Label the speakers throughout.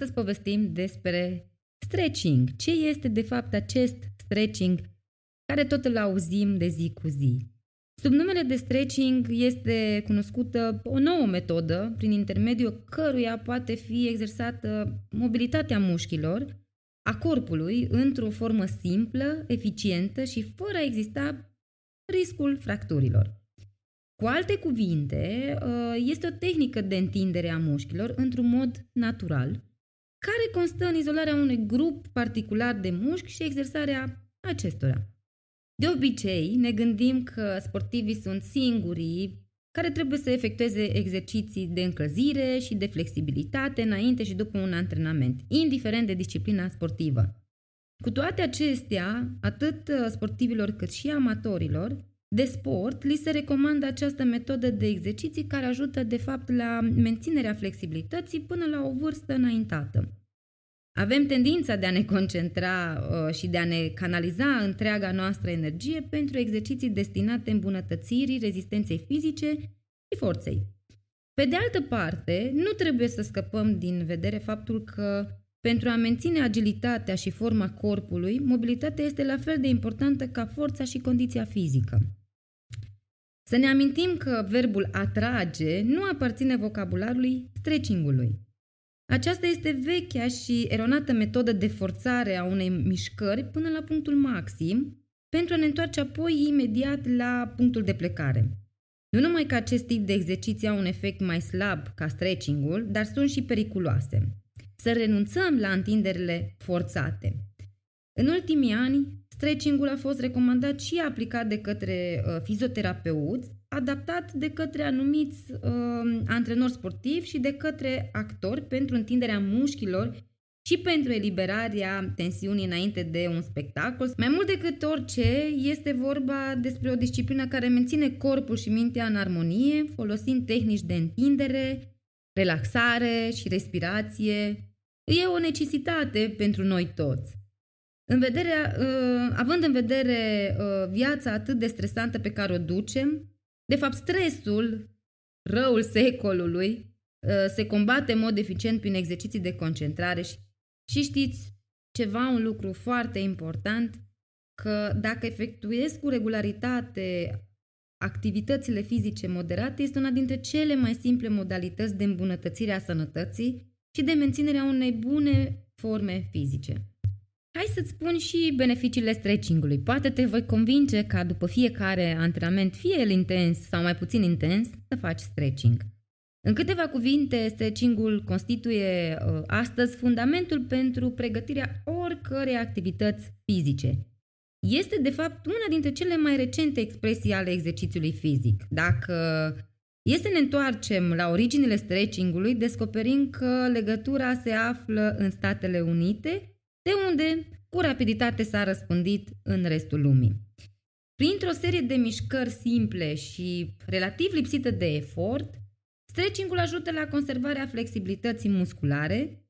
Speaker 1: Astăzi povestim despre stretching. Ce este de fapt acest stretching care tot îl auzim de zi cu zi? Sub numele de stretching este cunoscută o nouă metodă prin intermediul căruia poate fi exersată mobilitatea mușchilor a corpului într-o formă simplă, eficientă și fără a exista riscul fracturilor. Cu alte cuvinte, uh, este o tehnică de întindere a mușchilor într-un mod natural, care constă în izolarea unui grup particular de mușchi și exersarea acestora. De obicei, ne gândim că sportivii sunt singurii care trebuie să efectueze exerciții de încălzire și de flexibilitate înainte și după un antrenament, indiferent de disciplina sportivă. Cu toate acestea, atât uh, sportivilor cât și amatorilor, de sport, li se recomandă această metodă de exerciții care ajută de fapt la menținerea flexibilității până la o vârstă înaintată. Avem tendința de a ne concentra uh, și de a ne canaliza întreaga noastră energie pentru exerciții destinate îmbunătățirii rezistenței fizice și forței. Pe de altă parte, nu trebuie să scăpăm din vedere faptul că pentru a menține agilitatea și forma corpului, mobilitatea este la fel de importantă ca forța și condiția fizică. Să ne amintim că verbul atrage nu aparține vocabularului stretchingului. Aceasta este vechea și eronată metodă de forțare a unei mișcări până la punctul maxim, pentru a ne întoarce apoi imediat la punctul de plecare. Nu numai că acest tip de exerciții au un efect mai slab ca stretchingul, dar sunt și periculoase. Să renunțăm la întinderile forțate. În ultimii ani, Stretching-ul a fost recomandat și aplicat de către uh, fizioterapeuți, adaptat de către anumiți uh, antrenori sportivi și de către actori pentru întinderea mușchilor și pentru eliberarea tensiunii înainte de un spectacol. Mai mult decât orice, este vorba despre o disciplină care menține corpul și mintea în armonie, folosind tehnici de întindere, relaxare și respirație. E o necesitate pentru noi toți. În vedere, uh, având în vedere uh, viața atât de stresantă pe care o ducem, de fapt stresul, răul secolului, uh, se combate în mod eficient prin exerciții de concentrare și, și știți ceva, un lucru foarte important, că dacă efectuezi cu regularitate activitățile fizice moderate, este una dintre cele mai simple modalități de îmbunătățire a sănătății și de menținerea unei bune forme fizice. Hai să-ți spun și beneficiile stretchingului. Poate te voi convinge ca după fiecare antrenament, fie el intens sau mai puțin intens, să faci stretching. În câteva cuvinte, stretchingul constituie uh, astăzi fundamentul pentru pregătirea oricărei activități fizice. Este, de fapt, una dintre cele mai recente expresii ale exercițiului fizic. Dacă este să ne întoarcem la originile stretchingului, descoperim că legătura se află în Statele Unite de unde cu rapiditate s-a răspândit în restul lumii. Printr-o serie de mișcări simple și relativ lipsite de efort, stretching-ul ajută la conservarea flexibilității musculare,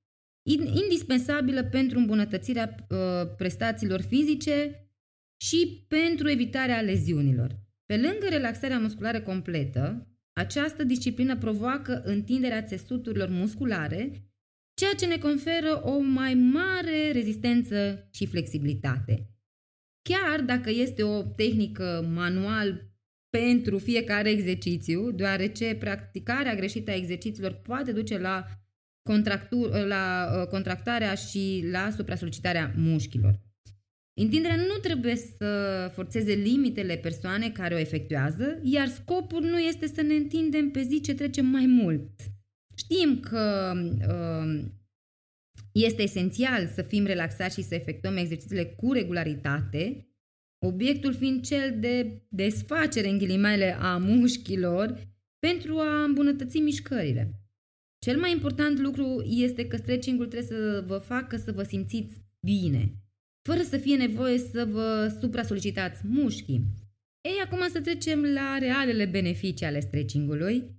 Speaker 1: indispensabilă pentru îmbunătățirea uh, prestațiilor fizice și pentru evitarea leziunilor. Pe lângă relaxarea musculară completă, această disciplină provoacă întinderea țesuturilor musculare ceea ce ne conferă o mai mare rezistență și flexibilitate. Chiar dacă este o tehnică manual pentru fiecare exercițiu, deoarece practicarea greșită a exercițiilor poate duce la, la uh, contractarea și la supra-solicitarea mușchilor. Întinderea nu trebuie să forțeze limitele persoane care o efectuează, iar scopul nu este să ne întindem pe zi ce trecem mai mult, Știm că uh, este esențial să fim relaxați și să efectuăm exercițiile cu regularitate, obiectul fiind cel de desfacere în ghilimele a mușchilor pentru a îmbunătăți mișcările. Cel mai important lucru este că stretching-ul trebuie să vă facă să vă simțiți bine, fără să fie nevoie să vă supra-solicitați mușchii. Ei, acum să trecem la realele beneficii ale stretching-ului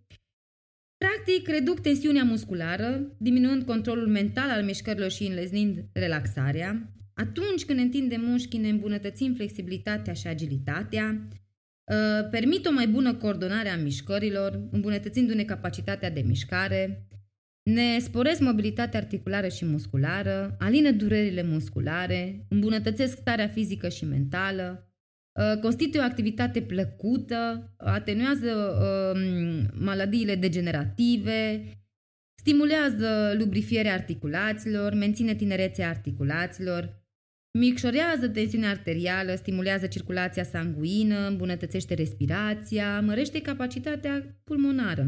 Speaker 1: Practic, reduc tensiunea musculară, diminuând controlul mental al mișcărilor și înleznind relaxarea. Atunci când întindem mușchii, ne îmbunătățim flexibilitatea și agilitatea, uh, permit o mai bună coordonare a mișcărilor, îmbunătățindu-ne capacitatea de mișcare, ne sporesc mobilitatea articulară și musculară, alină durerile musculare, îmbunătățesc starea fizică și mentală, uh, constituie o activitate plăcută, atenuează um, maladiile degenerative, stimulează lubrifierea articulațiilor, menține tinerețea articulațiilor, micșorează tensiunea arterială, stimulează circulația sanguină, îmbunătățește respirația, mărește capacitatea pulmonară.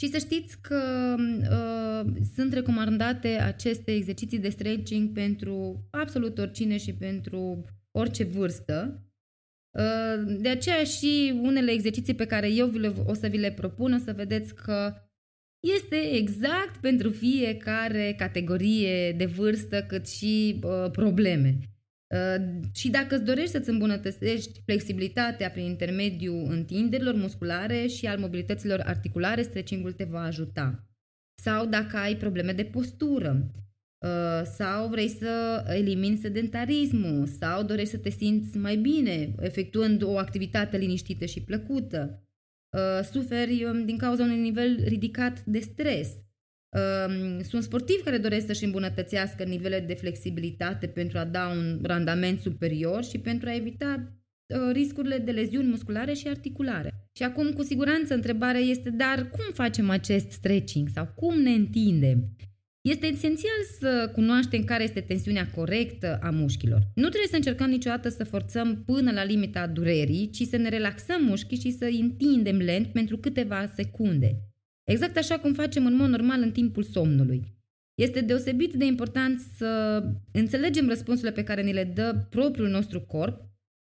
Speaker 1: Și să știți că uh, sunt recomandate aceste exerciții de stretching pentru absolut oricine și pentru orice vârstă. Uh, de aceea și unele exerciții pe care eu o să vi le propun, o să vedeți că este exact pentru fiecare categorie de vârstă cât și uh, probleme. Uh, și dacă îți dorești să-ți îmbunătățești flexibilitatea prin intermediul întinderilor musculare și al mobilităților articulare, stretching-ul te va ajuta. Sau dacă ai probleme de postură, uh, sau vrei să elimini sedentarismul, sau dorești să te simți mai bine efectuând o activitate liniștită și plăcută, uh, suferi um, din cauza unui nivel ridicat de stres, sunt sportivi care doresc să-și îmbunătățească nivelele de flexibilitate pentru a da un randament superior și pentru a evita uh, riscurile de leziuni musculare și articulare. Și acum, cu siguranță, întrebarea este, dar cum facem acest stretching sau cum ne întindem? Este esențial să cunoaștem care este tensiunea corectă a mușchilor. Nu trebuie să încercăm niciodată să forțăm până la limita durerii, ci să ne relaxăm mușchii și să îi întindem lent pentru câteva secunde. Exact așa cum facem în mod normal în timpul somnului. Este deosebit de important să înțelegem răspunsurile pe care ni le dă propriul nostru corp,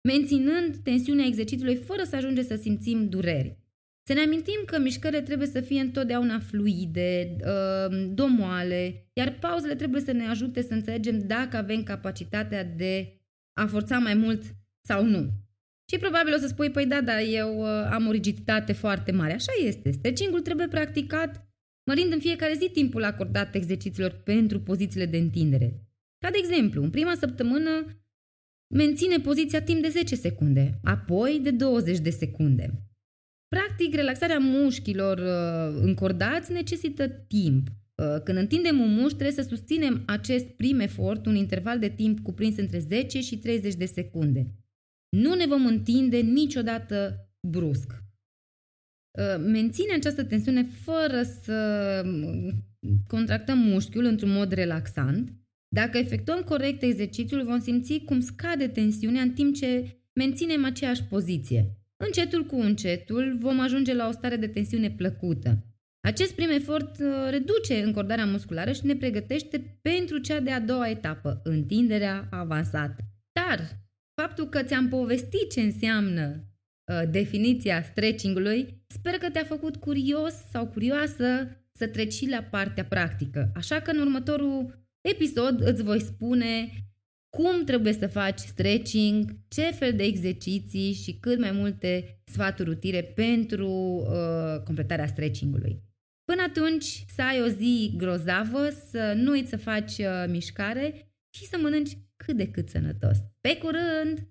Speaker 1: menținând tensiunea exercițiului fără să ajungem să simțim dureri. Să ne amintim că mișcările trebuie să fie întotdeauna fluide, uh, domoale, iar pauzele trebuie să ne ajute să înțelegem dacă avem capacitatea de a forța mai mult sau nu. Și probabil o să spui, păi da, dar eu uh, am o rigiditate foarte mare. Așa este. Stretching-ul trebuie practicat mărind în fiecare zi timpul acordat exercițiilor pentru pozițiile de întindere. Ca de exemplu, în prima săptămână menține poziția timp de 10 secunde, apoi de 20 de secunde. Practic, relaxarea mușchilor uh, încordați necesită timp. Uh, când întindem un mușchi, trebuie să susținem acest prim efort un interval de timp cuprins între 10 și 30 de secunde. Nu ne vom întinde niciodată brusc. Uh, menține această tensiune fără să mm, contractăm mușchiul într-un mod relaxant. Dacă efectuăm corect exercițiul, vom simți cum scade tensiunea în timp ce menținem aceeași poziție. Încetul cu încetul vom ajunge la o stare de tensiune plăcută. Acest prim efort uh, reduce încordarea musculară și ne pregătește pentru cea de-a doua etapă, întinderea avansată. Dar faptul că ți-am povestit ce înseamnă uh, definiția stretching-ului, sper că te-a făcut curios sau curioasă să treci și la partea practică. Așa că în următorul episod îți voi spune cum trebuie să faci stretching, ce fel de exerciții și cât mai multe sfaturi utile pentru uh, completarea stretchingului. Până atunci, să ai o zi grozavă, să nu uiți să faci uh, mișcare și să mănânci cât de cât sănătos. Pe curând!